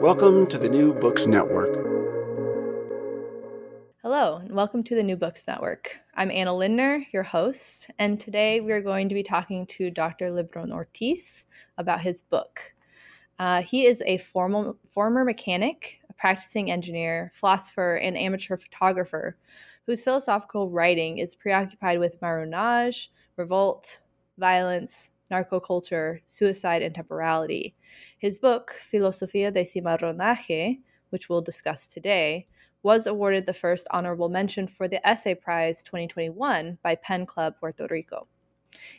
Welcome to the New Books Network. Hello, and welcome to the New Books Network. I'm Anna Lindner, your host, and today we are going to be talking to Dr. Lebrón Ortiz about his book. Uh, he is a formal, former mechanic, a practicing engineer, philosopher, and amateur photographer whose philosophical writing is preoccupied with marronage, revolt, violence, narcoculture, suicide, and temporality. His book, Filosofía de Cimarronaje, which we'll discuss today, was awarded the first honorable mention for the Essay Prize 2021 by Pen Club Puerto Rico.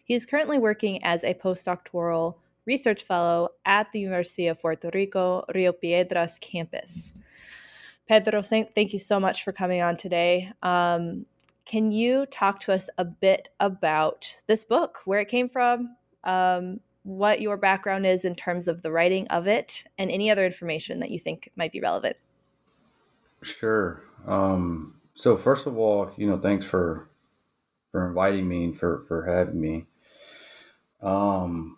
He is currently working as a postdoctoral research fellow at the University of Puerto Rico, Rio Piedras campus. Pedro, thank you so much for coming on today. Um, can you talk to us a bit about this book, where it came from, um, what your background is in terms of the writing of it, and any other information that you think might be relevant. Sure. Um, so first of all, you know, thanks for for inviting me and for for having me. Um,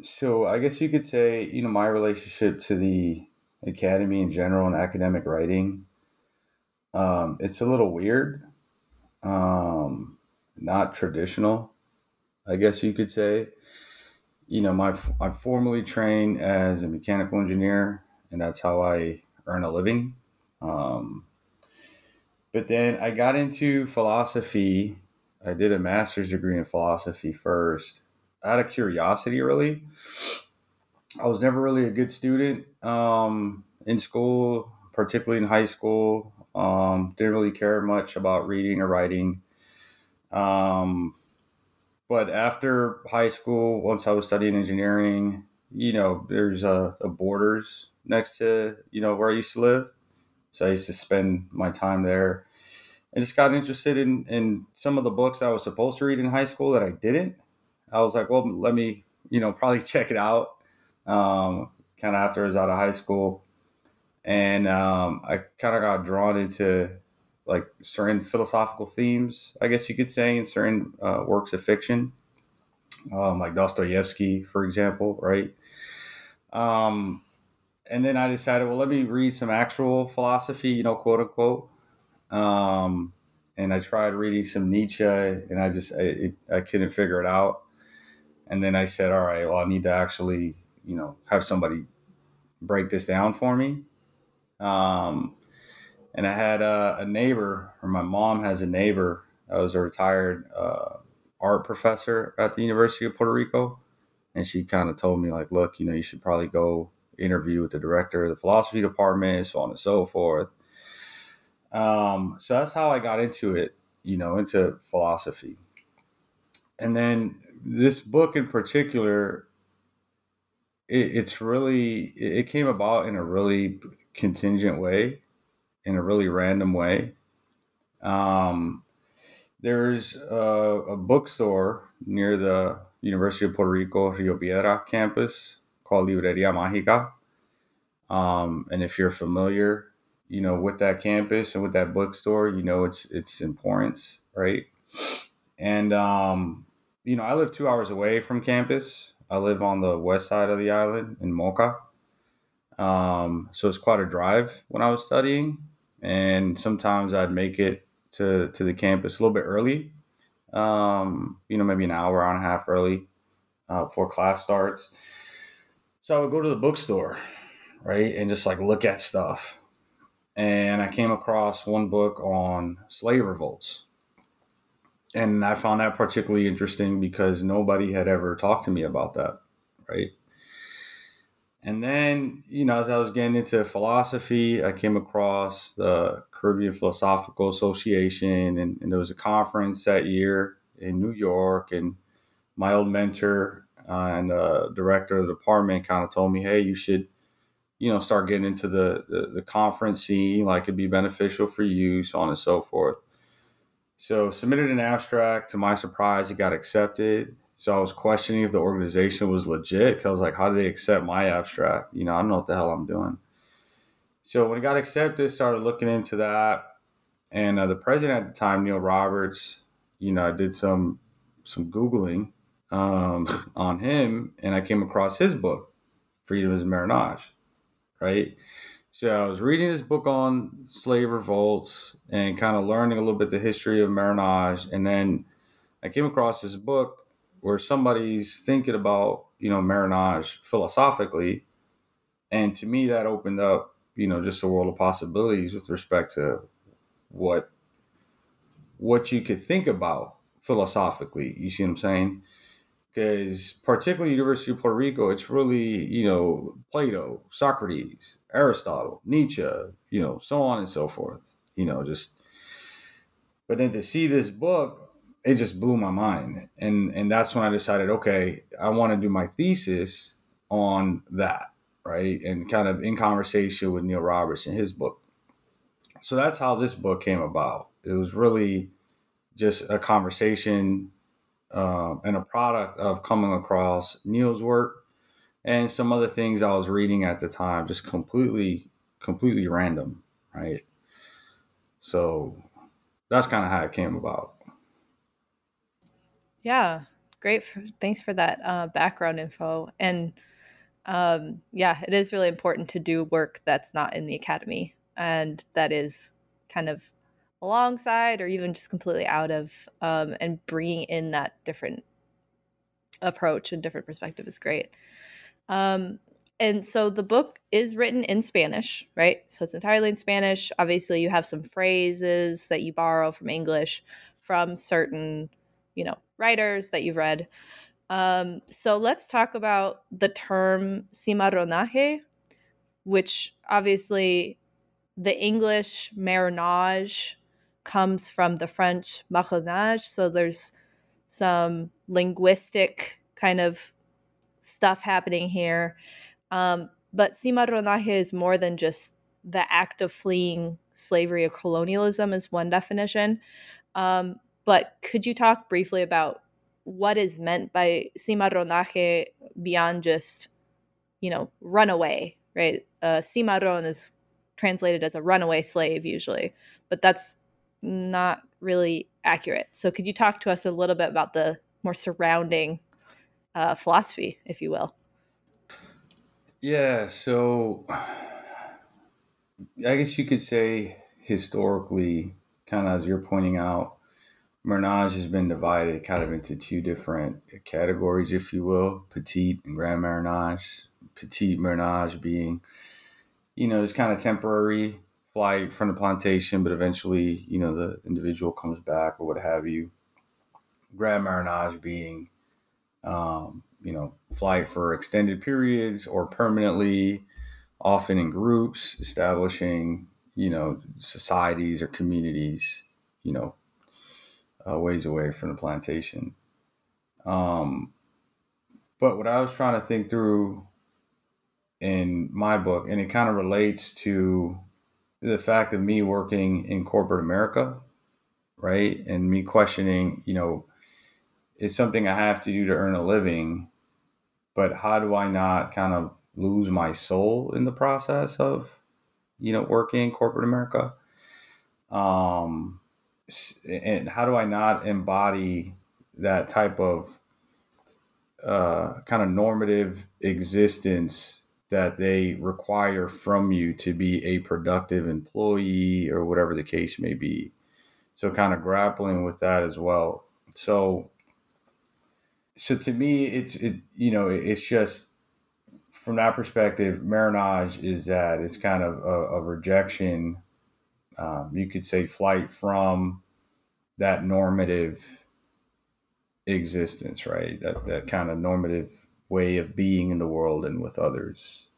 so I guess you could say, you know, my relationship to the academy in general and academic writing, um, it's a little weird, um, not traditional. I guess you could say. You know, my I'm formally trained as a mechanical engineer, and that's how I earn a living. Um, but then I got into philosophy. I did a master's degree in philosophy first, out of curiosity, really. I was never really a good student um, in school, particularly in high school. Um, didn't really care much about reading or writing. Um, but after high school, once I was studying engineering, you know, there's a, a, borders next to you know where I used to live, so I used to spend my time there. I just got interested in in some of the books I was supposed to read in high school that I didn't. I was like, well, let me you know probably check it out. Um, kind of after I was out of high school, and um, I kind of got drawn into like certain philosophical themes, I guess you could say, in certain uh, works of fiction, um, like Dostoevsky, for example, right? Um, and then I decided, well, let me read some actual philosophy, you know, quote unquote. Um, and I tried reading some Nietzsche, and I just I, it, I couldn't figure it out. And then I said, all right, well, I need to actually, you know, have somebody break this down for me. Um, and I had a, a, neighbor, or my mom has a neighbor. I was a retired uh, art professor at the University of Puerto Rico, and she kind of told me like, look, you know, you should probably go interview with the director of the philosophy department, so on and so forth. Um, so that's how I got into it, you know, into philosophy. And then this book in particular, it, it's really it came about in a really contingent way in a really random way. Um, there's a, a, bookstore near the University of Puerto Rico Rio Piedra campus called Libreria Mágica. Um, and if you're familiar, you know, with that campus and with that bookstore, you know its its importance, right? And um, you know, I live two hours away from campus. I live on the west side of the island in Moca. Um, so it's quite a drive when I was studying, and sometimes I'd make it to to the campus a little bit early. Um, you know, maybe an hour, hour and a half early uh, before class starts. So I would go to the bookstore, right, and just like look at stuff. And I came across one book on slave revolts. And I found that particularly interesting because nobody had ever talked to me about that, right? And then, you know, as I was getting into philosophy, I came across the Caribbean Philosophical Association, and, and there was a conference that year in New York. And my old mentor uh, and the director of the department kind of told me, hey, you should, you know, start getting into the, the, the conference scene, like it'd be beneficial for you, so on and so forth. So submitted an abstract. To my surprise, it got accepted so I was questioning if the organization was legit. Cause I was like, how do they accept my abstract? You know, I don't know what the hell I'm doing. So when it got accepted, started looking into that. And uh, the president at the time, Neil Roberts, you know, I did some some googling um, on him, and I came across his book, Freedom as Marronage, right? So I was reading this book on slave revolts and kind of learning a little bit the history of Marronage, and then I came across this book where somebody's thinking about you know marronage philosophically. And to me that opened up you know just a world of possibilities with respect to what what you could think about philosophically. You see what i'm saying? Because particularly university of puerto rico it's really you know plato socrates aristotle nietzsche you know so on and so forth you know just but then to see this book it just blew my mind. And and that's when i decided okay i want to do my thesis on that right? And kind of in conversation with neil roberts in his book. So that's how this book came about. It was really just a conversation uh, and a product of coming across neil's work and some other things i was reading at the time just completely completely random right? So that's kind of how it came about yeah, great. For, thanks for that uh, background info. And um, yeah, it is really important to do work that's not in the academy and that is kind of alongside or even just completely out of um, and bringing in that different approach and different perspective is great. Um, and so the book is written in Spanish, right? So it's entirely in Spanish. Obviously, you have some phrases that you borrow from English from certain, you know, writers that you've read. Um, so let's talk about the term cimarronaje, which obviously the English marronage comes from the French marronnage. So there's some linguistic kind of stuff happening here. Um, but cimarronaje is more than just the act of fleeing slavery or colonialism, is one definition. Um, but could you talk briefly about what is meant by cimarronaje beyond just, you know, runaway, right? Uh, cimarron is translated as a runaway slave usually, but that's not really accurate. So could you talk to us a little bit about the more surrounding uh, philosophy, if you will? Yeah, so I guess you could say historically, kind of as you're pointing out, Marronage has been divided kind of into two different categories, if you will, petite and grand Marronage. Petite Marronage being, you know, this kind of temporary flight from the plantation, but eventually, you know, the individual comes back or what have you. Grand Marronage being, um, you know, flight for extended periods or permanently, often in groups, establishing, you know, societies or communities, you know, uh, ways away from the plantation. Um, but what I was trying to think through in my book, and it kind of relates to the fact of me working in corporate America, right? And me questioning, you know, it's something I have to do to earn a living, but how do I not kind of lose my soul in the process of, you know, working in corporate America. Um, and how do I not embody that type of uh, kind of normative existence that they require from you to be a productive employee or whatever the case may be. So kind of grappling with that as well. So so to me it's it you know it's just from that perspective marronage is that it's kind of a, a rejection um, you could say flight from that normative existence right that that kind of normative way of being in the world and with others.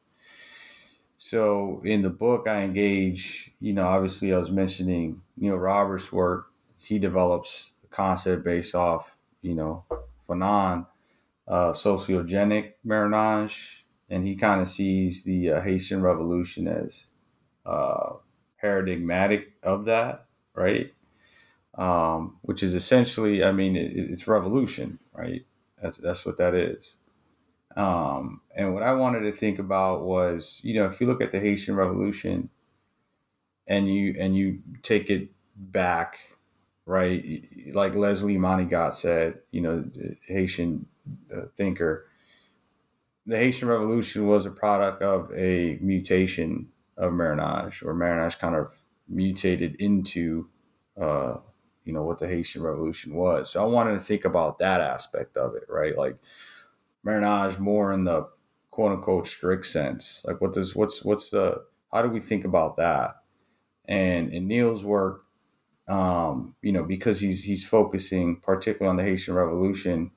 So in the book, I engage, you know, obviously I was mentioning, Neil Robert's work. He develops a concept based off, you know, Fanon, uh, sociogenic marronage, and he kind of sees the uh, Haitian Revolution as uh, paradigmatic of that, right? Um, which is essentially, I mean, it, it's revolution, right? That's that's what that is. Um, and what I wanted to think about was, you know, if you look at the Haitian Revolution and you and you take it back, right? Like Leslie Manigat said, you know, Haitian uh, thinker, the Haitian Revolution was a product of a mutation of Marronage, or Marronage kind of mutated into, uh, you know, what the Haitian Revolution was. So I wanted to think about that aspect of it, right? Like marronage more in the quote unquote strict sense? Like what does what's what's the how do we think about that? And in Neil's work, um, you know, because he's he's focusing particularly on the Haitian Revolution,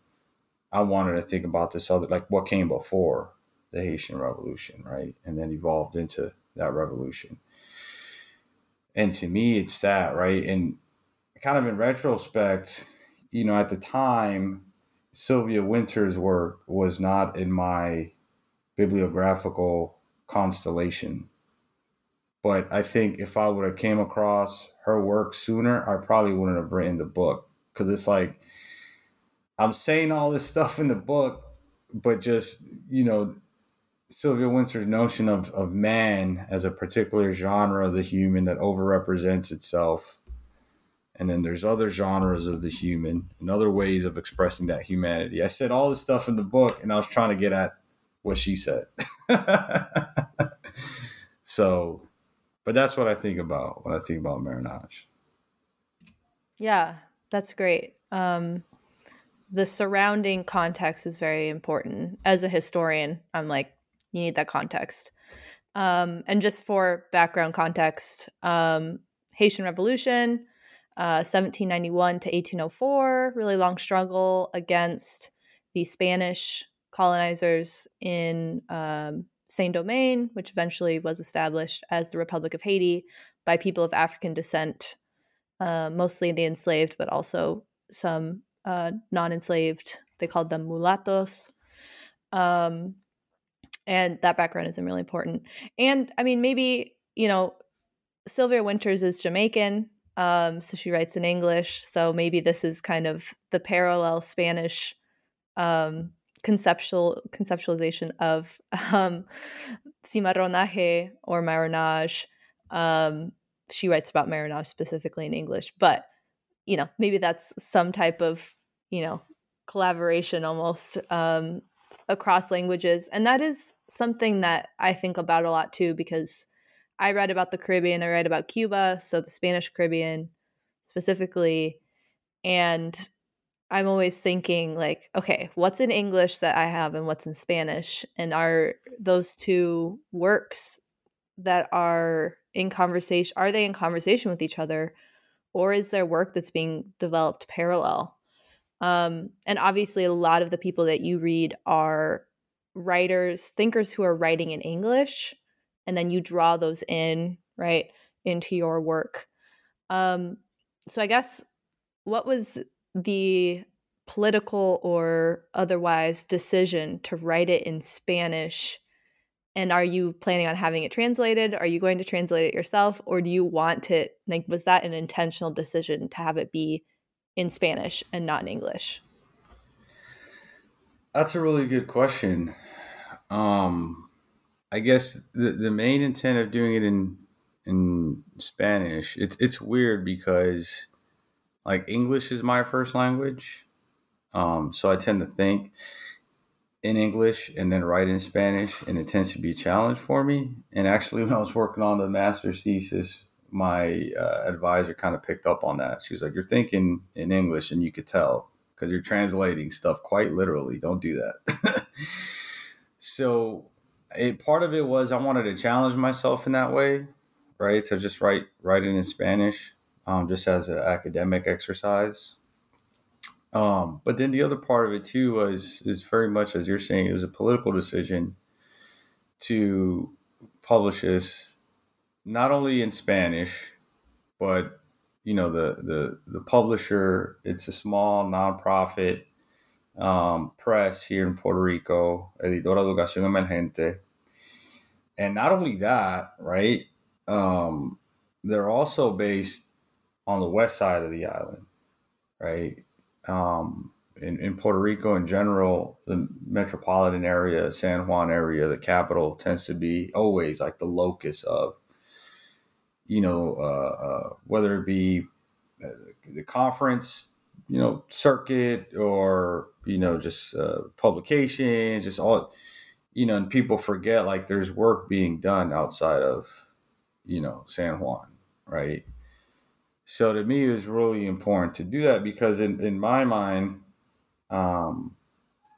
I wanted to think about this other like what came before the Haitian Revolution, right? And then evolved into that revolution. And to me, it's that, right? And kind of in retrospect, you know, at the time, Sylvia Wynter's work was not in my bibliographical constellation. But I think if I would have came across her work sooner, I probably wouldn't have written the book because it's like I'm saying all this stuff in the book, but just you know Sylvia Wynter's notion of of man as a particular genre of the human that overrepresents itself and then there's other genres of the human and other ways of expressing that humanity. I said all this stuff in the book, and I was trying to get at what she said. so, but that's what I think about when I think about marronage. Yeah, that's great. Um, the surrounding context is very important. As a historian, I'm like, you need that context. Um, and just for background context, um, Haitian Revolution, 1791 uh, to 1804, really long struggle against the Spanish colonizers in um, Saint Domingue, which eventually was established as the Republic of Haiti by people of African descent, uh, mostly the enslaved, but also some uh, non enslaved. They called them mulattos. Um, and that background isn't really important. And I mean, maybe, you know, Sylvia Wynters is Jamaican. Um, so she writes in English. So maybe this is kind of the parallel Spanish um, conceptual conceptualization of um, cimarronaje or marronage. Um, she writes about marronage specifically in English, but you know maybe that's some type of you know collaboration almost um, across languages, and that is something that I think about a lot too because I read about the Caribbean, I read about Cuba, so the Spanish Caribbean specifically. And I'm always thinking, like, okay, what's in English that I have and what's in Spanish? And are those two works that are in conversation, are they in conversation with each other? Or is there work that's being developed parallel? Um, and obviously, a lot of the people that you read are writers, thinkers who are writing in English and then you draw those in right into your work. Um so i guess what was the political or otherwise decision to write it in spanish? And are you planning on having it translated? Are you going to translate it yourself or do you want to like was that an intentional decision to have it be in spanish and not in english that's a really good question um I guess the, the main intent of doing it in in Spanish, it's it's weird because like English is my first language. Um, so I tend to think in English and then write in Spanish, and it tends to be a challenge for me. And actually, when I was working on the master's thesis, my uh, advisor kind of picked up on that. She was like, "You're thinking in English, and you could tell because you're translating stuff quite literally. Don't do that." so, it, part of it was I wanted to challenge myself in that way, right? To just write writing in Spanish, um, just as an academic exercise. Um, but then the other part of it too was is very much as you're saying, it was a political decision to publish this not only in Spanish, but you know the the the publisher. It's a small nonprofit um, press here in Puerto Rico, Editora Educación Emergente, and not only that, right? Um, they're also based on the west side of the island, right? Um, in, in Puerto Rico in general, the metropolitan area, San Juan area, the capital tends to be always like the locus of, you know, uh, uh, whether it be uh, the conference, you know, circuit or, you know, just uh, publication, just all, you know, and people forget like there's work being done outside of, you know, San Juan, right? So to me, it was really important to do that because in, in my mind, um,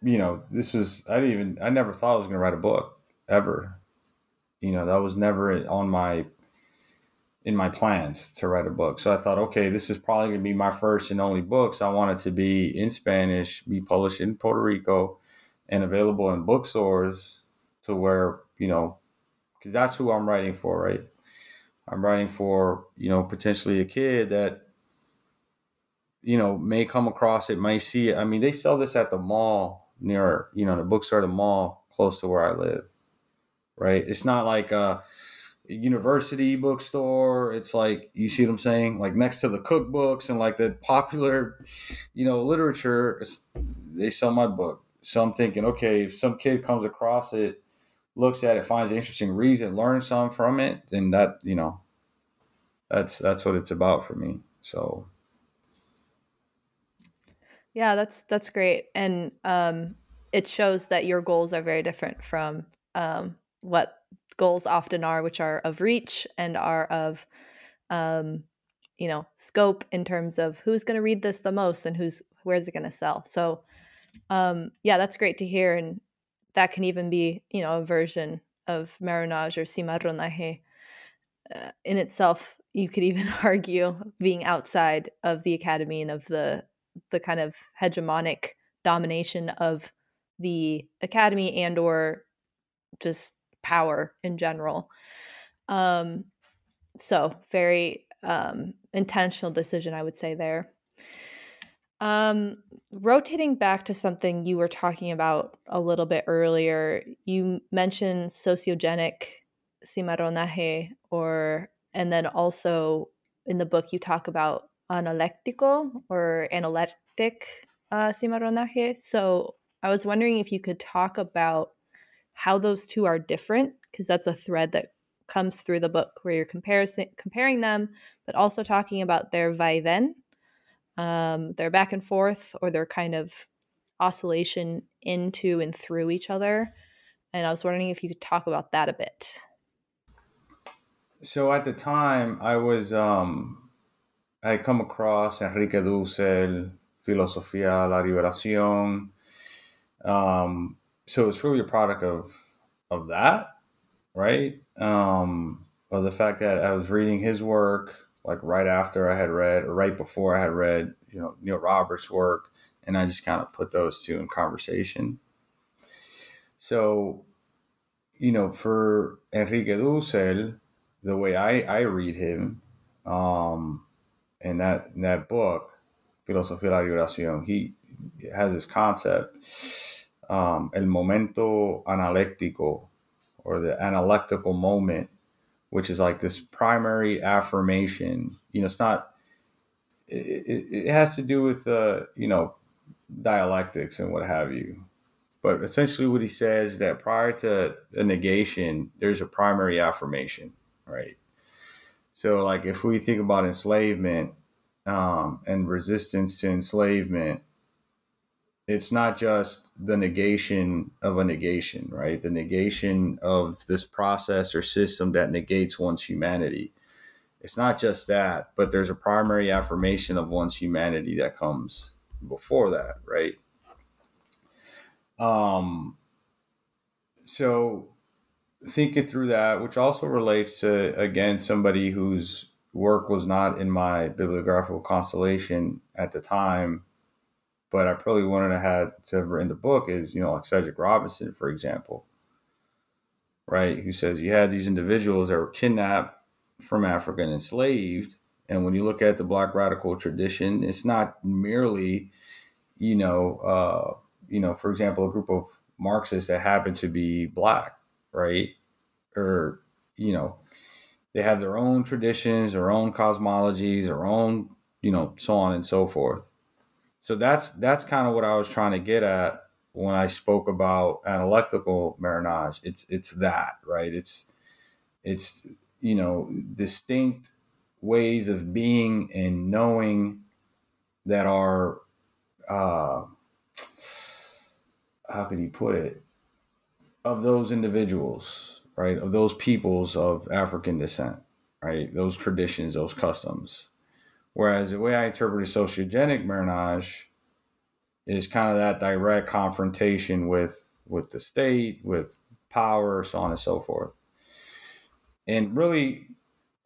you know, this is, I didn't even, I never thought I was going to write a book ever. You know, that was never on my, in my plans to write a book. So I thought, okay, this is probably going to be my first and only book. So I want it to be in Spanish, be published in Puerto Rico, and available in bookstores to where, you know, because that's who I'm writing for, right? I'm writing for, you know, potentially a kid that, you know, may come across it, may see it. I mean, they sell this at the mall near, you know, the bookstore the mall close to where I live, right? It's not like a university bookstore. It's like, you see what I'm saying? Like next to the cookbooks and like the popular, you know, literature, they sell my book. So I'm thinking, okay, if some kid comes across it, looks at it, finds an interesting reason, learns some from it, then that you know, that's that's what it's about for me. So, yeah, that's that's great, and um, it shows that your goals are very different from um, what goals often are, which are of reach and are of um, you know scope in terms of who's going to read this the most and who's where's it going to sell. So, um, yeah, that's great to hear, and that can even be, you know, a version of marronage or cimarronaje. Uh, in itself, you could even argue being outside of the academy and of the the kind of hegemonic domination of the academy and or just power in general. Um, so very um, intentional decision, I would say there. Um, rotating back to something you were talking about a little bit earlier, you mentioned sociogenic cimarronaje, or and then also in the book you talk about analectico or analectic uh, cimarronaje. So I was wondering if you could talk about how those two are different, because that's a thread that comes through the book where you're comparison comparing them, but also talking about their vaivén um, they're back and forth or they're kind of oscillation into and through each other. And I was wondering if you could talk about that a bit. So at the time, I was, um, I come across Enrique Dussel, Filosofía la Liberación. Um, so it's really a product of, of that, right? Um, of the fact that I was reading his work, like right after I had read or right before I had read, you know, Neil Roberts' work, and I just kind of put those two in conversation. So, you know, for Enrique Dussel, the way I, I read him, um, in that in that book, Filosofía de la he has this concept, um, el momento analéctico, or the analectical moment which is like this primary affirmation. You know, it's not. It, it, it has to do with uh, you know dialectics and what have you, but essentially what he says that prior to a negation, there's a primary affirmation, right? So, like if we think about enslavement um, and resistance to enslavement, it's not just the negation of a negation, right? The negation of this process or system that negates one's humanity. It's not just that, but there's a primary affirmation of one's humanity that comes before that, right? Um, so thinking through that, which also relates to again somebody whose work was not in my bibliographical constellation at the time, but I probably wanted to have to written the book is you know like Cedric Robinson, for example, right? Who says you had these individuals that were kidnapped from Africa and enslaved, and when you look at the Black radical tradition, it's not merely you know uh, you know for example a group of Marxists that happen to be black right? Or, you know, they have their own traditions, their own cosmologies, their own, you know, so on and so forth. So that's that's kind of what I was trying to get at when I spoke about analectical marronage. It's it's that, right? It's it's you know, distinct ways of being and knowing that are uh how could you put it of those individuals, right? Of those peoples of African descent, right? Those traditions, those customs. Whereas the way I interpret sociogenic marronage is kind of that direct confrontation with with the state, with power, so on and so forth. And really,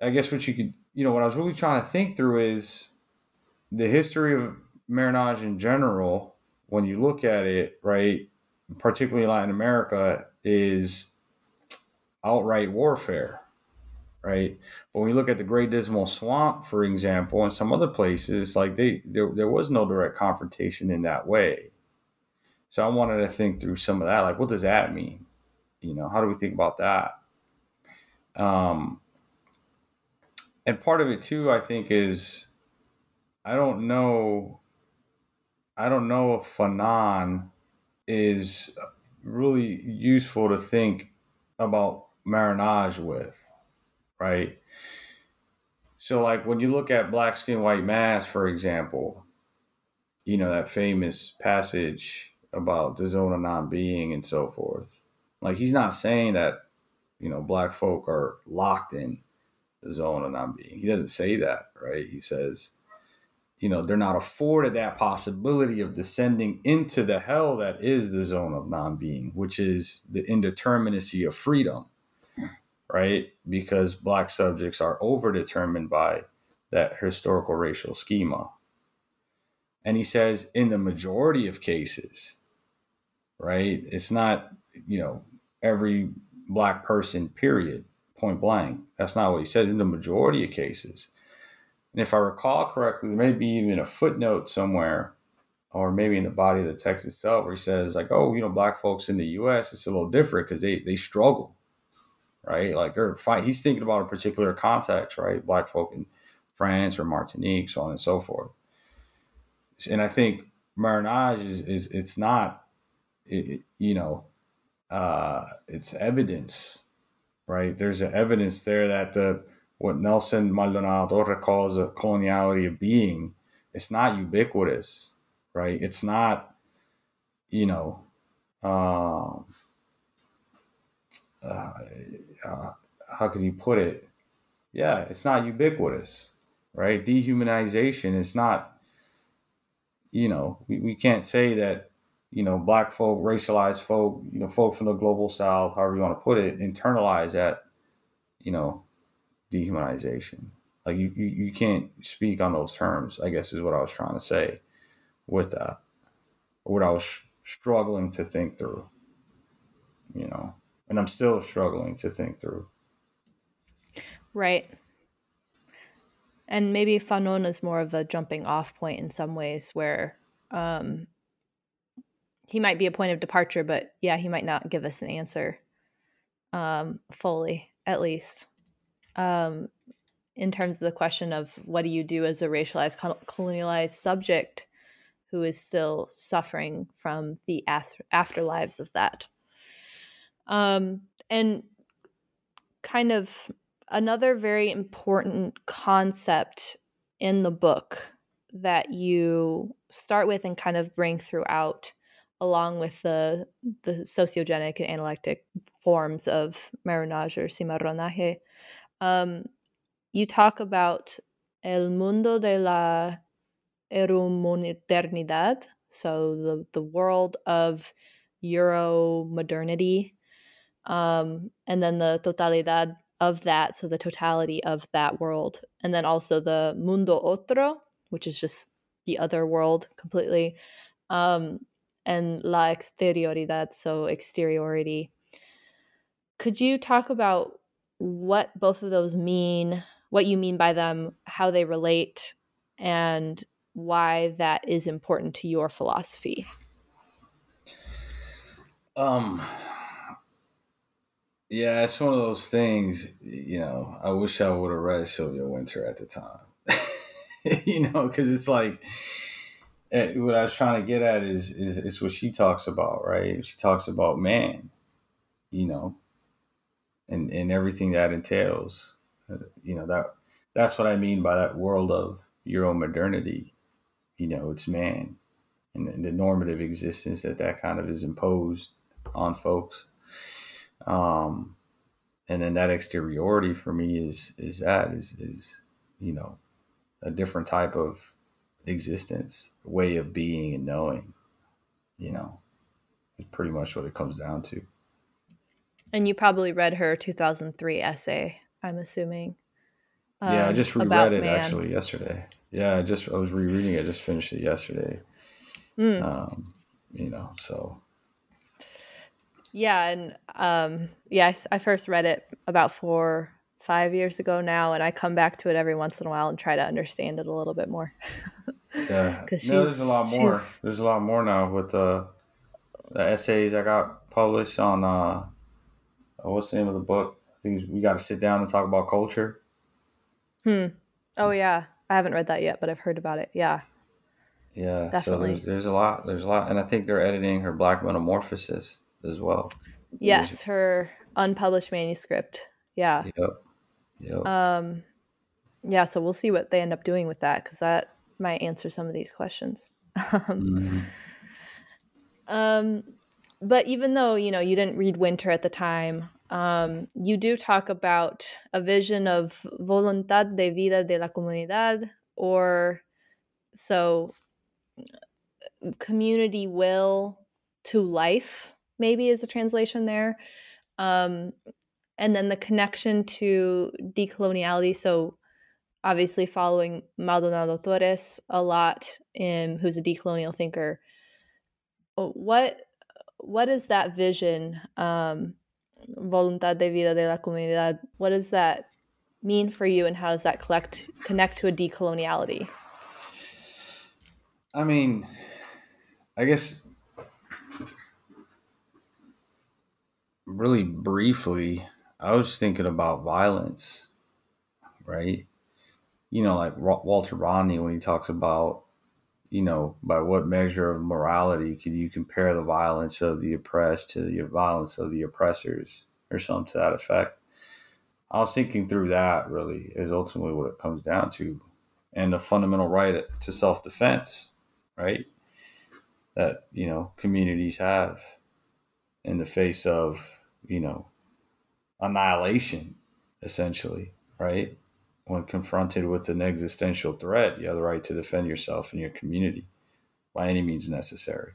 I guess what you could, you know, what I was really trying to think through is the history of marronage in general. When you look at it, right, particularly Latin America, is outright warfare, right? But when you look at the Great Dismal Swamp, for example, and some other places, like they there, there was no direct confrontation in that way. So I wanted to think through some of that, like what does that mean? You know, how do we think about that? Um, and part of it too, I think, is I don't know. I don't know if Fanon is really useful to think about marronage with, right? So, like when you look at Black Skin, White Masks, for example, you know, that famous passage about the zone of non being and so forth. Like, he's not saying that, you know, black folk are locked in the zone of non being. He doesn't say that, right? He says, you know they're not afforded that possibility of descending into the hell that is the zone of non-being which is the indeterminacy of freedom right? Because black subjects are overdetermined by that historical racial schema. And he says in the majority of cases right it's not you know every black person period point blank. That's not what he said in the majority of cases and if I recall correctly, there may be even a footnote somewhere, or maybe in the body of the text itself, where he says, like, oh, you know, black folks in the U.S. it's a little different because they they struggle, right? Like they're fight. He's thinking about a particular context, right? Black folk in France or Martinique, so on and so forth. And I think marronage is is it's not, it, you know, uh, it's evidence, right? There's an evidence there that the what Nelson Maldonado calls a coloniality of being, it's not ubiquitous, right? It's not, you know, um, uh, uh, how can you put it? Yeah, it's not ubiquitous, right? Dehumanization is not, you know, we, we can't say that, you know, black folk, racialized folk, you know, folk from the global south, however you want to put it, internalize that, you know, dehumanization. Like you, you, you can't speak on those terms. I guess is what I was trying to say with that. What I was struggling to think through, you know, and I'm still struggling to think through. Right. And maybe Fanon is more of a jumping off point in some ways where um, he might be a point of departure, but yeah, he might not give us an answer um, fully, at least um, in terms of the question of what do you do as a racialized colonialized subject who is still suffering from the as- afterlives of that. Um, and kind of another very important concept in the book that you start with and kind of bring throughout along with the the sociogenic and analectic forms of marronage or cimarronaje um, you talk about el mundo de la euromodernidad so the the world of euro modernity um, and then the totalidad of that so the totality of that world and then also the mundo otro which is just the other world completely um, and la exterioridad so exteriority. Could you talk about what both of those mean what you mean by them how they relate and why that is important to your philosophy? Um yeah, it's one of those things, you know, I wish I would have read Sylvia Wynter at the time. you know, because it's like eh, what I was trying to get at is, is is what she talks about, right? She talks about man, you know, and and everything that entails. You know that that's what I mean by that world of Euro modernity. You know, it's man and the normative existence that that kind of is imposed on folks um, and then that exteriority for me is is that is is you know a different type of existence, way of being and knowing. You know, is pretty much what it comes down to. And you probably read her 2003 essay, I'm assuming. Um, yeah, I um, just reread it man. actually yesterday. Yeah, I just I was rereading it. I just finished it yesterday. Mm. Um, you know, so yeah, and um, yeah, I, I first read it about four, five years ago now, and I come back to it every once in a while and try to understand it a little bit more. yeah, because no, there's a lot more. There's a lot more now with the the essays I got published on. uh What's the name of the book? I think we got to sit down and talk about culture. Hmm. Oh yeah, I haven't read that yet, but I've heard about it. Yeah. Yeah. Definitely. So there's, there's a lot. There's a lot, and I think they're editing her Black Metamorphosis as well. Yes, her unpublished manuscript. Yeah. Yep. Yep. Um, yeah. So we'll see what they end up doing with that because that might answer some of these questions. mm-hmm. Um, but even though you know you didn't read Wynter at the time, um, you do talk about a vision of voluntad de vida de la comunidad, or so community will to life maybe is a translation there. Um, and then the connection to decoloniality. So, obviously, following Maldonado Torres a lot, in, who's a decolonial thinker. What what is that vision? Um, voluntad de vida de la comunidad. What does that mean for you, and how does that collect connect to a decoloniality? I mean, I guess really briefly, I was thinking about violence, right? You know, like Walter Rodney when he talks about, you know, by what measure of morality can you compare the violence of the oppressed to the violence of the oppressors, or something to that effect. I was thinking through that really is ultimately what it comes down to, and the fundamental right to self defense, right? That you know communities have in the face of you know annihilation essentially right? When confronted with an existential threat you have the right to defend yourself and your community by any means necessary.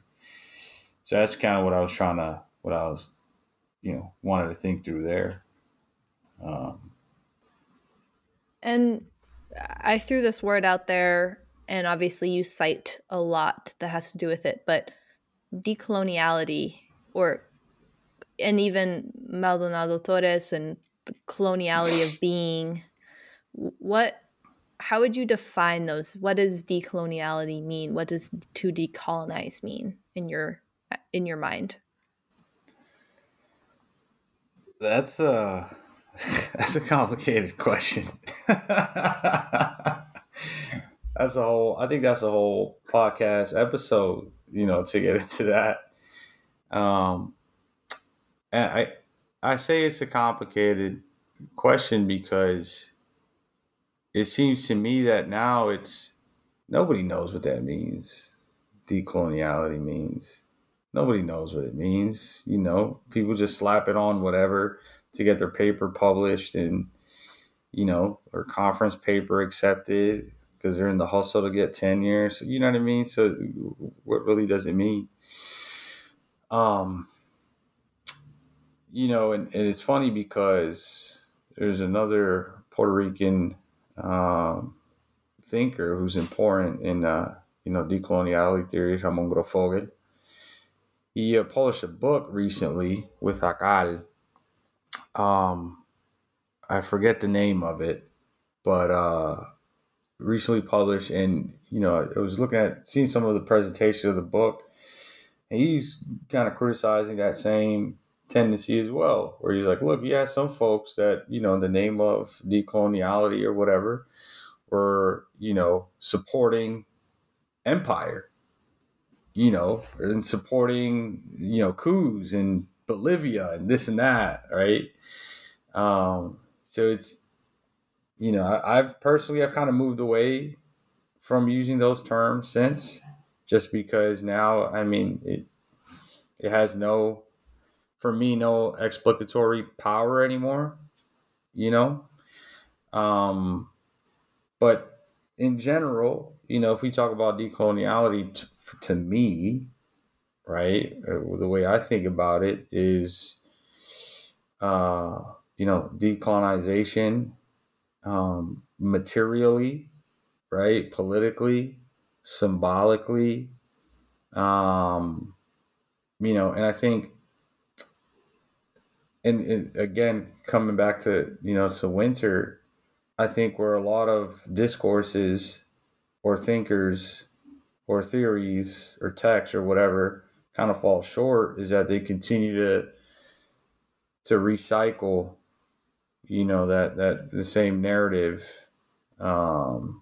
So that's kind of what i was trying to what i was you know wanted to think through there. Um, and i threw this word out there and obviously you cite a lot that has to do with it but decoloniality or and even Maldonado Torres and the coloniality of being. What? How would you define those? What does decoloniality mean? What does to decolonize mean in your in your mind? That's a that's a complicated question. that's a whole. I think that's a whole podcast episode. You know, to get into that. Um, and I I say it's a complicated question because it seems to me that now it's nobody knows what that means. Decoloniality means nobody knows what it means. You know, people just slap it on whatever to get their paper published and you know, or conference paper accepted because they're in the hustle to get tenure. So you know what I mean. So what really does it mean? Um, you know, and, and it's funny because there's another Puerto Rican um, thinker who's important in uh, you know decoloniality theory, Ramon Grosfoguel. He uh, published a book recently with Akal. Um, I forget the name of it, but uh, recently published, and you know, I was looking at seeing some of the presentation of the book, and he's kind of criticizing that same tendency as well, where he's like, look, have some folks that, you know, in the name of decoloniality or whatever, were, you know, supporting empire, you know, and supporting, you know, coups in Bolivia and this and that, right? Um, so it's, you know, I, I've personally, I've kind of moved away from using those terms since, just because now, I mean, it, it has no for me no explicatory power anymore you know? Um but in general you know if we talk about decoloniality t- to me right uh, the way i think about it is uh you know decolonization um materially right politically symbolically um you know and i think and, and again, coming back to you know to Wynter, I think where a lot of discourses or thinkers or theories or texts or whatever kind of fall short is that they continue to to recycle you know that that the same narrative um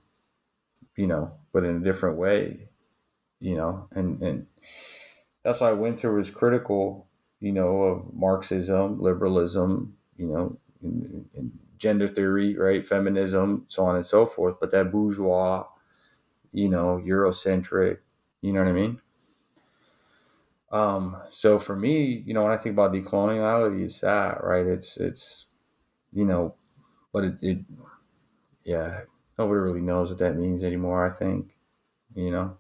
you know but in a different way you know and and that's why Wynter was critical you know, of Marxism, liberalism, you know, gender theory, right, feminism, so on and so forth. But that bourgeois, you know, Eurocentric, you know what I mean? Um, so for me, you know, when I think about decoloniality, it's that, right? It's it's, you know, but it, it yeah, nobody really knows what that means anymore. I think, you know.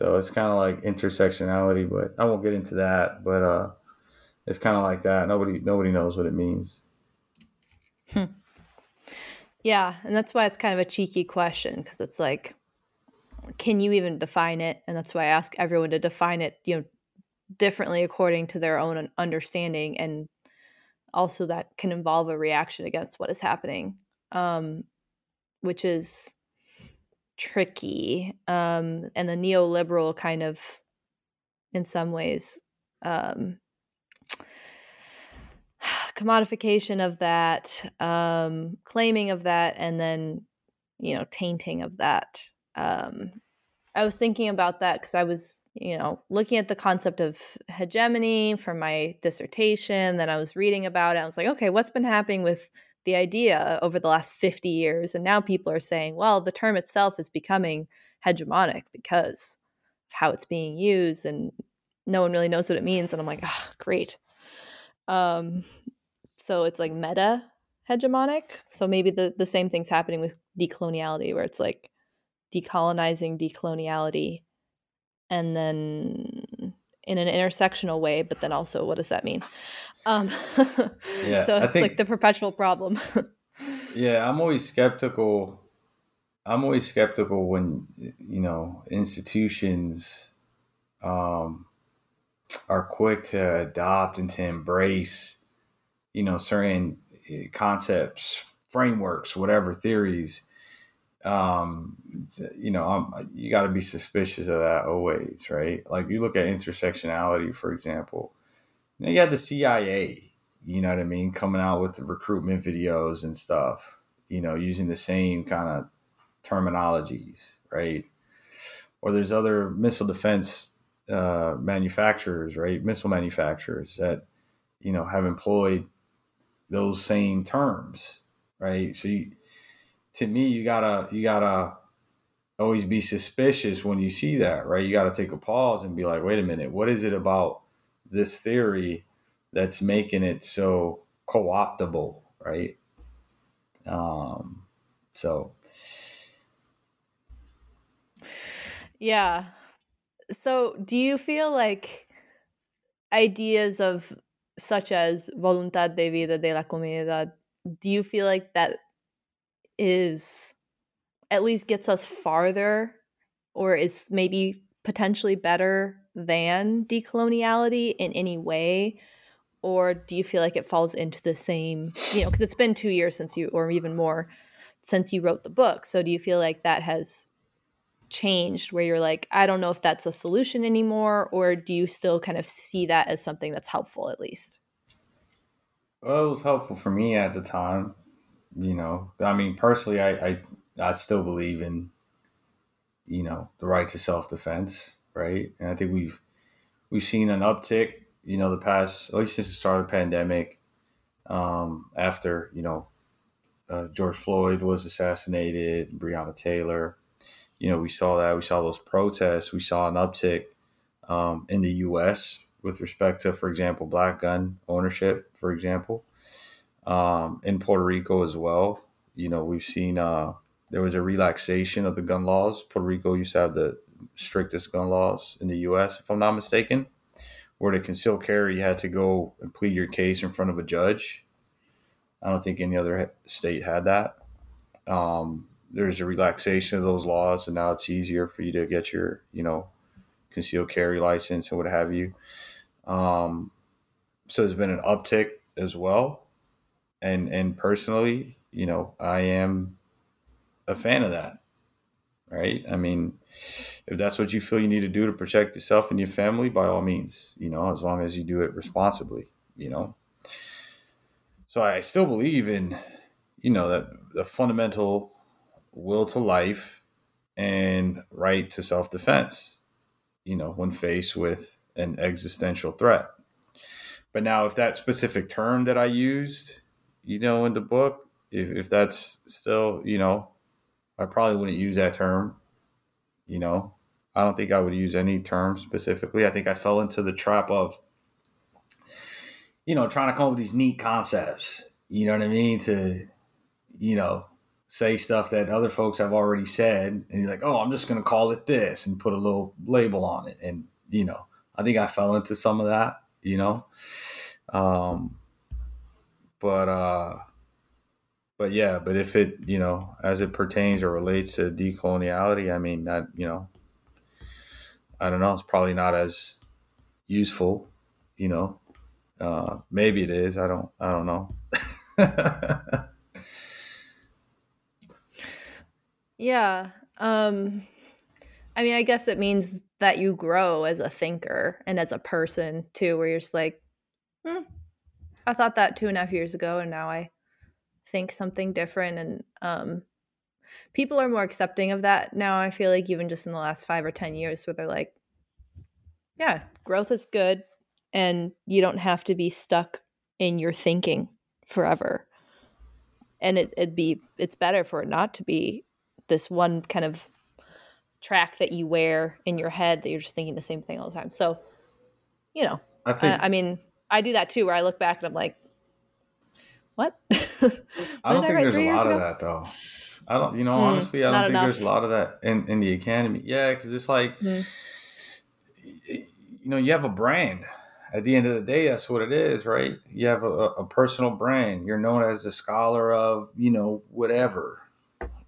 So it's kind of like intersectionality, but I won't get into that. But uh, it's kind of like that. Nobody nobody knows what it means. Hmm. Yeah, and that's why it's kind of a cheeky question because it's like, can you even define it? And that's why I ask everyone to define it, you know, differently according to their own understanding, and also that can involve a reaction against what is happening, um, which is tricky um, and the neoliberal kind of in some ways um, commodification of that um, claiming of that and then you know tainting of that um, i was thinking about that because i was you know looking at the concept of hegemony for my dissertation then i was reading about it. I was like okay what's been happening with the idea over the last 50 years. And now people are saying, well, the term itself is becoming hegemonic because of how it's being used and no one really knows what it means. And I'm like, oh, great. Um, so it's like meta hegemonic. So maybe the, the same thing's happening with decoloniality, where it's like decolonizing decoloniality and then in an intersectional way, but then also what does that mean? Um, yeah, so it's think, like the perpetual problem. yeah, I'm always skeptical. I'm always skeptical when you know institutions um, are quick to adopt and to embrace, you know, certain eh, concepts, frameworks, whatever theories um, you know, I'm, you got to be suspicious of that always, right? Like you look at intersectionality, for example. You, know, you had the CIA, you know what I mean, coming out with the recruitment videos and stuff. You know, using the same kind of terminologies, right? Or there's other missile defense uh, manufacturers, right? Missile manufacturers that you know have employed those same terms, right? So you, to me, you gotta you gotta always be suspicious when you see that, right? You gotta take a pause and be like, wait a minute, what is it about this theory that's making it so co-optable, right? Um, so yeah. So do you feel like ideas of such as voluntad de vida de la comunidad, do you feel like that is at least gets us farther or is maybe potentially better than decoloniality in any way? Or do you feel like it falls into the same, you know, because it's been two years since you, or even more, since you wrote the book. So do you feel like that has changed where you're like, I don't know if that's a solution anymore? Or do you still kind of see that as something that's helpful at least? Well, it was helpful for me at the time. You know, I mean, personally, I, I, I still believe in, you know, the right to self defense, right? And I think we've we've seen an uptick, you know, the past at least since the start of the pandemic, um, after you know, uh, George Floyd was assassinated, Breonna Taylor, you know, we saw that we saw those protests, we saw an uptick um, in the U.S with respect to, for example, black gun ownership, for example, um, in Puerto Rico as well. You know, we've seen uh, there was a relaxation of the gun laws. Puerto Rico used to have the strictest gun laws in the U.S., if I'm not mistaken, where to conceal carry, you had to go and plead your case in front of a judge. I don't think any other state had that. Um, there's a relaxation of those laws, and now it's easier for you to get your, you know, concealed carry license and what have you. Um, so there's been an uptick as well. And and personally, you know, I am a fan of that. Right? I mean, if that's what you feel you need to do to protect yourself and your family, by all means, you know, as long as you do it responsibly, you know. So I still believe in, you know, that the fundamental will to life and right to self defense, you know, when faced with an existential threat. But now, if that specific term that I used, you know, in the book, if, if that's still, you know, I probably wouldn't use that term. You know, I don't think I would use any term specifically. I think I fell into the trap of, you know, trying to come up with these neat concepts. You know what I mean? To, you know, say stuff that other folks have already said, and you're like, oh, I'm just going to call it this and put a little label on it, and you know, I think I fell into some of that, you know. Um, but uh, but yeah, but if it, you know, as it pertains or relates to decoloniality, I mean that, you know, I don't know, it's probably not as useful, you know. Uh, maybe it is. I don't. I don't know. yeah. Um, I mean, I guess it means that you grow as a thinker and as a person too, where you're just like, hmm, I thought that two and a half years ago, and now I think something different. And um, people are more accepting of that now. I feel like even just in the last five or ten years, where they're like, yeah, growth is good, and you don't have to be stuck in your thinking forever. And it, it'd be it's better for it not to be this one kind of track that you wear in your head that you're just thinking the same thing all the time. So, you know, I think I, I mean, I do that too where I look back and I'm like, what? I don't think I there's a lot of that though. I don't, you know, mm, honestly, I don't think enough. there's a lot of that in, in the academy. Yeah, because it's like, mm. you know, you have a brand. At the end of the day, that's what it is, right? You have a, a personal brand. You're known as the scholar of, you know, whatever,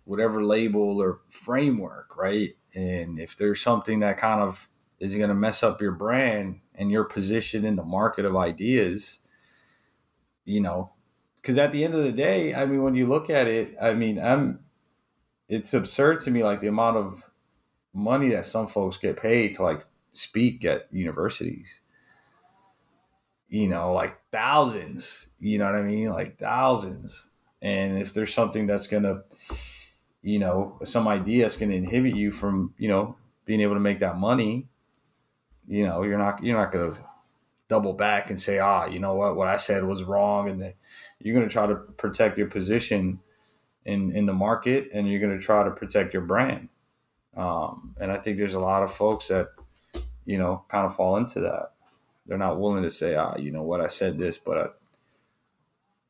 whatever label or framework, right? And if there's something that kind of is it going to mess up your brand and your position in the market of ideas, you know, because at the end of the day, I mean, when you look at it, I mean, I'm, it's absurd to me, like the amount of money that some folks get paid to like speak at universities. You know, like thousands, you know what I mean? Like thousands. And if there's something that's to, you know, some ideas can inhibit you from, you know, being able to make that money, you know, you're not you're not going to double back and say, ah, you know what, what I said was wrong, and you're going to try to protect your position in in the market, and you're going to try to protect your brand. Um, and I think there's a lot of folks that, you know, kind of fall into that. They're not willing to say, ah, you know what, I said this, but I,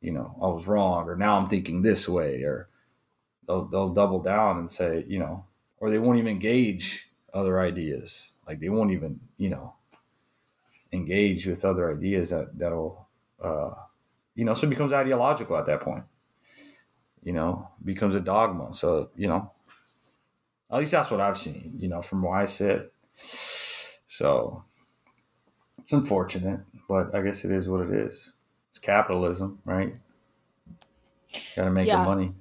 you know, I was wrong, or now I'm thinking this way, or they'll they'll double down and say, you know, or they won't even engage other ideas. Like they won't even, you know, engage with other ideas that that'll, uh, you know, so it becomes ideological at that point. You know, becomes a dogma. So you know, at least that's what I've seen. You know, from where I sit. So it's unfortunate, but I guess it is what it is. It's capitalism, right? Got to make yeah. money.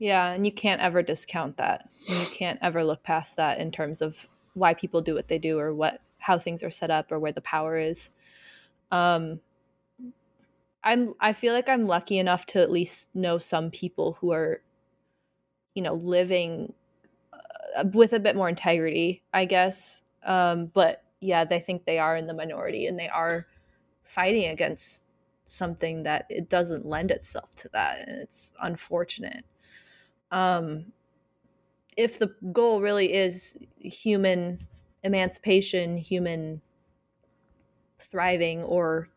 Yeah, and you can't ever discount that. And you can't ever look past that in terms of why people do what they do or what how things are set up or where the power is. Um I'm I feel like I'm lucky enough to at least know some people who are you know living uh, with a bit more integrity, I guess. Um but yeah, they think they are in the minority and they are fighting against something that it doesn't lend itself to that and it's unfortunate um, if the goal really is human emancipation, human thriving, or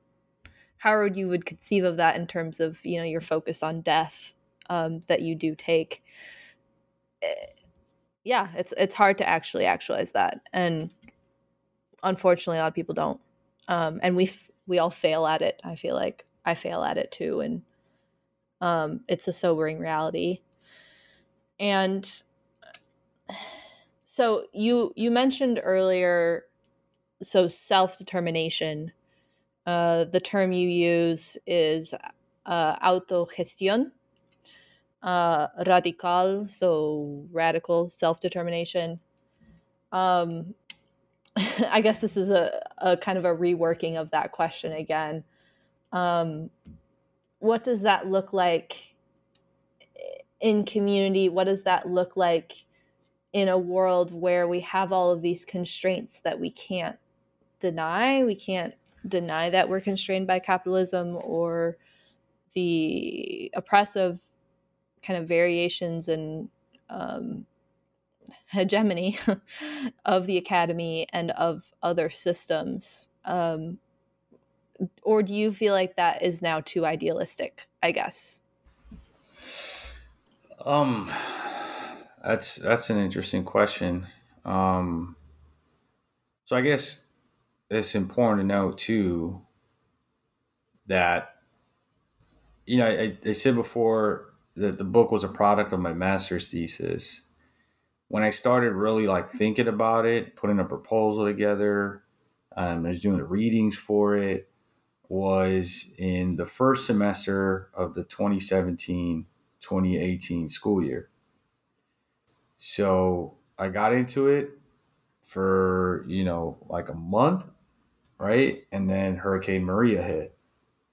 however you would conceive of that in terms of you know your focus on death um, that you do take. Eh, yeah, it's it's hard to actually actualize that, and unfortunately, a lot of people don't. Um, and we we all fail at it. I feel like I fail at it too, and um, it's a sobering reality and so you you mentioned earlier so self-determination uh, the term you use is uh, autogestión uh, radical so radical self-determination. Um, i guess this is a, a kind of a reworking of that question again. Um, what does that look like in community? What does that look like in a world where we have all of these constraints that we can't deny. We can't deny that we're constrained by capitalism or the oppressive kind of variations and um, hegemony of the academy and of other systems. Um, or do you feel like that is now too idealistic i guess? Um, that's that's an interesting question. Um, so I guess it's important to note too that you know I, I said before that the book was a product of my master's thesis. When I started really like thinking about it, putting a proposal together, um, I was doing the readings for it, was in the first semester of the 2017 2018 school year. So I got into it for, you know, like a month, right? And then Hurricane Maria hit.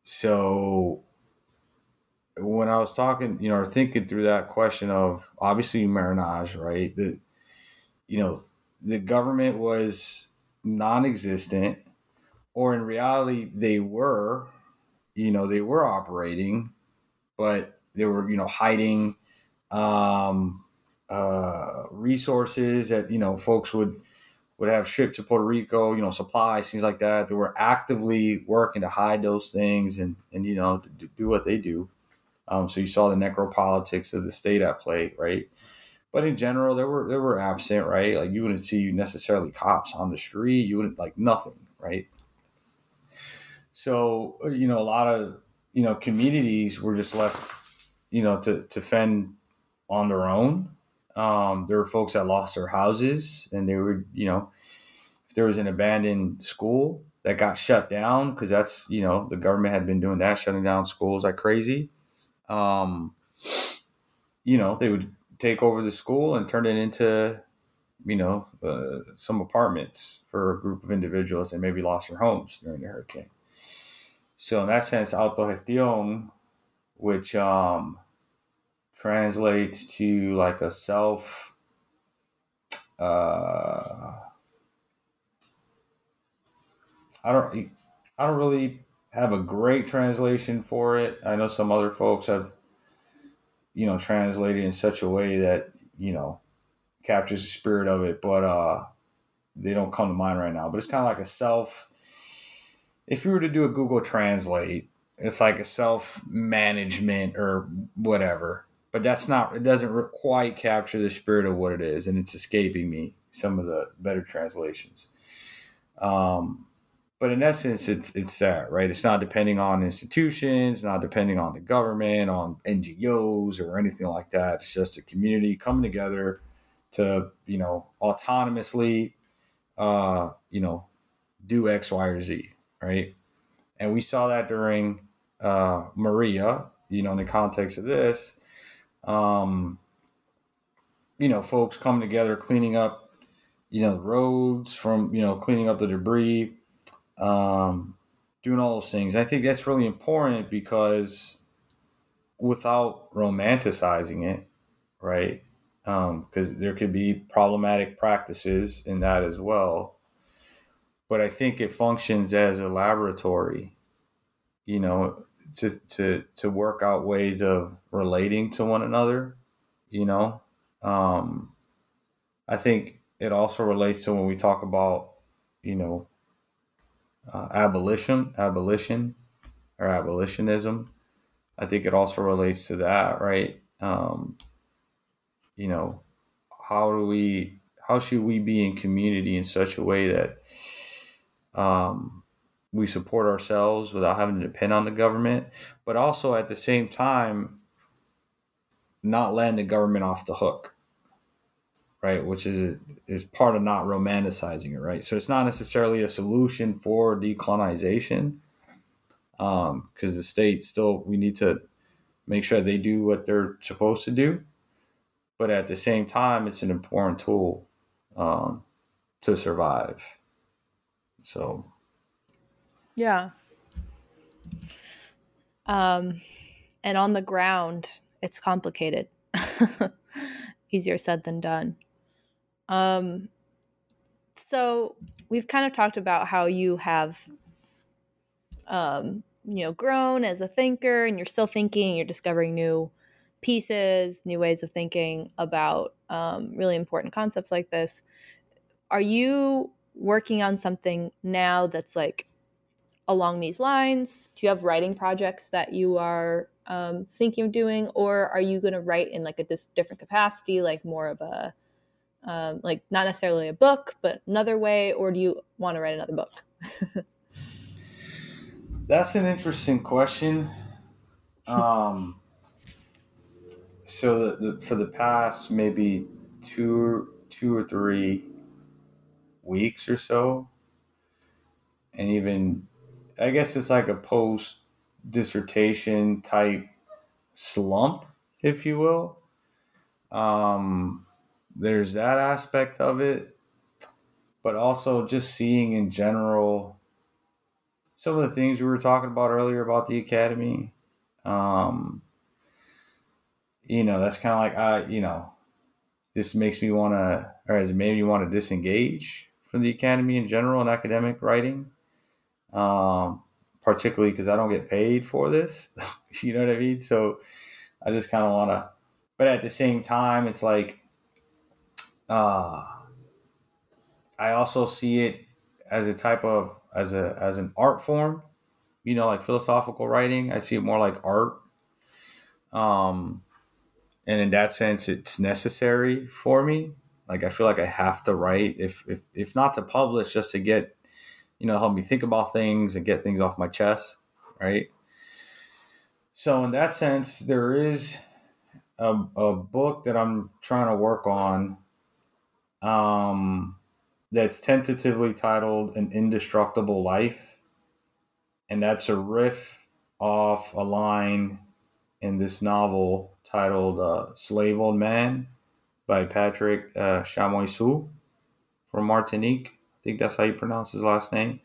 So when I was talking, you know, or thinking through that question of obviously Marronage, right? The, you know, the government was non existent, or in reality, they were, you know, they were operating, but they were, you know, hiding um, uh, resources that you know folks would would have shipped to Puerto Rico, you know, supplies, things like that. They were actively working to hide those things and and you know do what they do. Um, so you saw the necropolitics of the state at play, right? But in general, they were they were absent, right? Like you wouldn't see necessarily cops on the street. You wouldn't like nothing, right? So you know, a lot of you know communities were just left you know, to, to fend on their own. Um, there were folks that lost their houses and they were, you know, if there was an abandoned school that got shut down, because that's, you know, the government had been doing that, shutting down schools like crazy. Um, you know, they would take over the school and turn it into, you know, uh, some apartments for a group of individuals that maybe lost their homes during the hurricane. So in that sense, autogestión, which um, translates to like a self uh I don't I don't really have a great translation for it. I know some other folks have you know translated in such a way that, you know, captures the spirit of it, but uh they don't come to mind right now. But it's kind of like a self if you were to do a Google Translate, it's like a self management or whatever. But that's not, it doesn't quite capture the spirit of what it is. And it's escaping me, some of the better translations. Um, but in essence, it's it's that right. It's not depending on institutions, not depending on the government, on NGOs or anything like that. It's just a community coming together to you know autonomously, uh, you know, do X, Y, or Z, right? And we saw that during uh, Maria, you know, in the context of this, um, you know, folks coming together, cleaning up, you know, roads from, you know, cleaning up the debris, um, doing all those things. I think that's really important because without romanticizing it, right? Because um, there could be problematic practices in that as well. But I think it functions as a laboratory, you know, to to to work out ways of relating to one another. You know, um, I think it also relates to when we talk about, you know, uh, abolition, abolition, or abolitionism. I think it also relates to that, right? Um, you know, how do we, how should we be in community in such a way that um, we support ourselves without having to depend on the government, but also at the same time, not letting the government off the hook, right? Which is is part of not romanticizing it, right? So it's not necessarily a solution for decolonization, because um, the state still we need to make sure they do what they're supposed to do, but at the same time, it's an important tool um, to survive. So, yeah. Um, and on the ground, it's complicated. Easier said than done. Um, so we've kind of talked about how you have, um, you know, grown as a thinker, and you're still thinking. You're discovering new pieces, new ways of thinking about um, really important concepts like this. Are you working on something now that's like along these lines? Do you have writing projects that you are um, thinking of doing, or are you going to write in like a dis- different capacity, like more of a um, like not necessarily a book, but another way, or do you want to write another book? That's an interesting question. Um, so the, the, for the past maybe two two or three weeks or so, and even I guess it's like a post dissertation type slump, if you will. Um, there's that aspect of it, but also just seeing in general some of the things we were talking about earlier about the academy. Um, you know, that's kind of like I, you know, this makes me want to, or has made me want to disengage from the academy in general and academic writing um, particularly because I don't get paid for this. you know what I mean? So I just kind of want to, but at the same time, it's like, uh, I also see it as a type of as a as an art form, you know, like philosophical writing. I see it more like art. Um, and in that sense, it's necessary for me. Like I feel like I have to write, if if if not to publish, just to get you know, help me think about things and get things off my chest, right? So in that sense, there is a, a book that I'm trying to work on um, that's tentatively titled An Indestructible Life. And that's a riff off a line in this novel titled uh, Slave Old Man by Patrick uh, Chamoiseau from Martinique think that's how you pronounce his last name,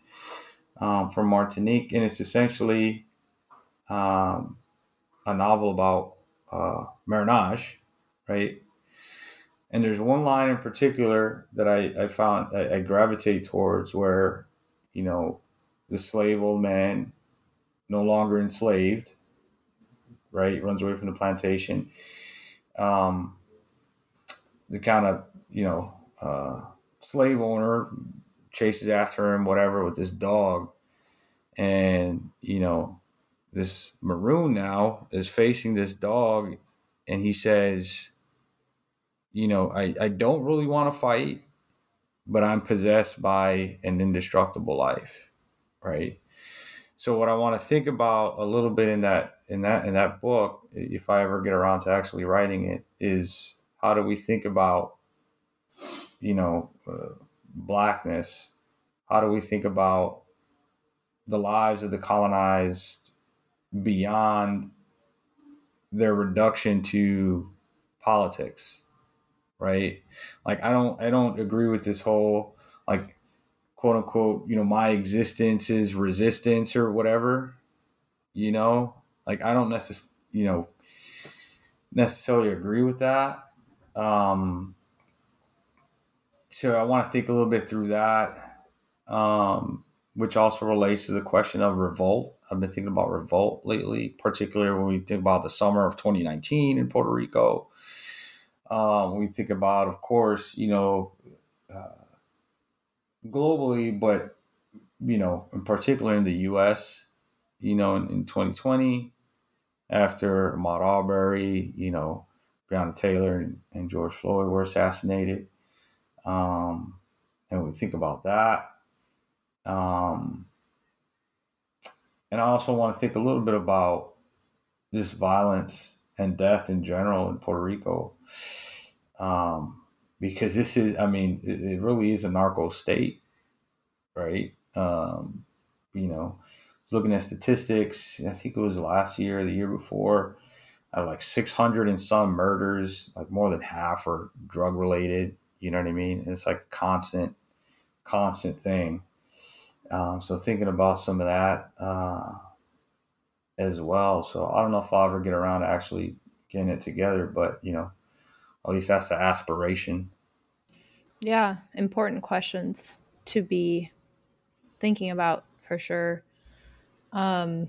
um, from Martinique. And it's essentially um, a novel about uh, marronage, right? And there's one line in particular that I, I found I, I gravitate towards where, you know, the slave old man, no longer enslaved, right, runs away from the plantation. Um, the kind of, you know, uh, slave owner chases after him, whatever, with this dog. And, you know, this maroon now is facing this dog and he says, you know, I, I don't really want to fight, but I'm possessed by an indestructible life. Right. So what I want to think about a little bit in that in that in that book, if I ever get around to actually writing it, is how do we think about, you know, uh, blackness? How do we think about the lives of the colonized beyond their reduction to politics? Right? Like I don't I don't agree with this whole like quote unquote, you know, my existence is resistance or whatever. You know, like I don't necessarily, you know, necessarily agree with that. Um, so I want to think a little bit through that, um, which also relates to the question of revolt. I've been thinking about revolt lately, particularly when we think about the summer of 2019 in Puerto Rico. Um, we think about, of course, you know, uh, globally, but you know, in particular in the U.S., you know, in, in 2020, after Ahmaud Arbery, you know, Breonna Taylor and, and George Floyd were assassinated. Um, and we think about that. Um, and I also want to think a little bit about this violence and death in general in Puerto Rico. Um, because this is, I mean, it, it, really is a narco state, right? Um, you know, looking at statistics, I think it was last year, the year before, uh, like 600 and some murders, like more than half are drug related. You know what I mean? And it's like a constant, constant thing. Um, so thinking about some of that uh, as well. So I don't know if I'll ever get around to actually getting it together, but you know, at least that's the aspiration. Yeah, important questions to be thinking about for sure. Um,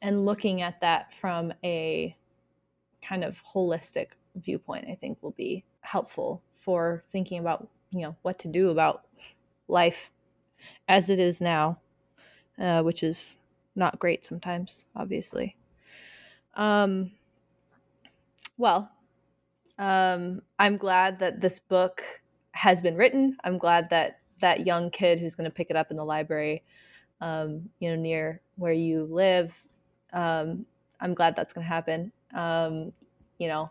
and looking at that from a kind of holistic viewpoint, I think will be helpful for thinking about, you know, what to do about life as it is now, uh, which is not great sometimes, obviously. Um, well, um, I'm glad that this book has been written. I'm glad that that young kid who's going to pick it up in the library, um, you know, near where you live, um, I'm glad that's going to happen. Um, you know,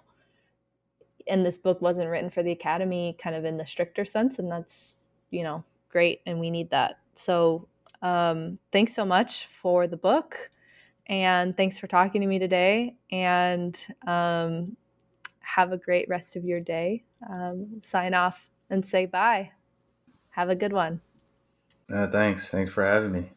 and this book wasn't written for the academy, kind of in the stricter sense, and that's you know great, and we need that. So, um, thanks so much for the book, and thanks for talking to me today. And um, have a great rest of your day. Um, sign off and say bye. Have a good one. Uh, thanks. Thanks for having me.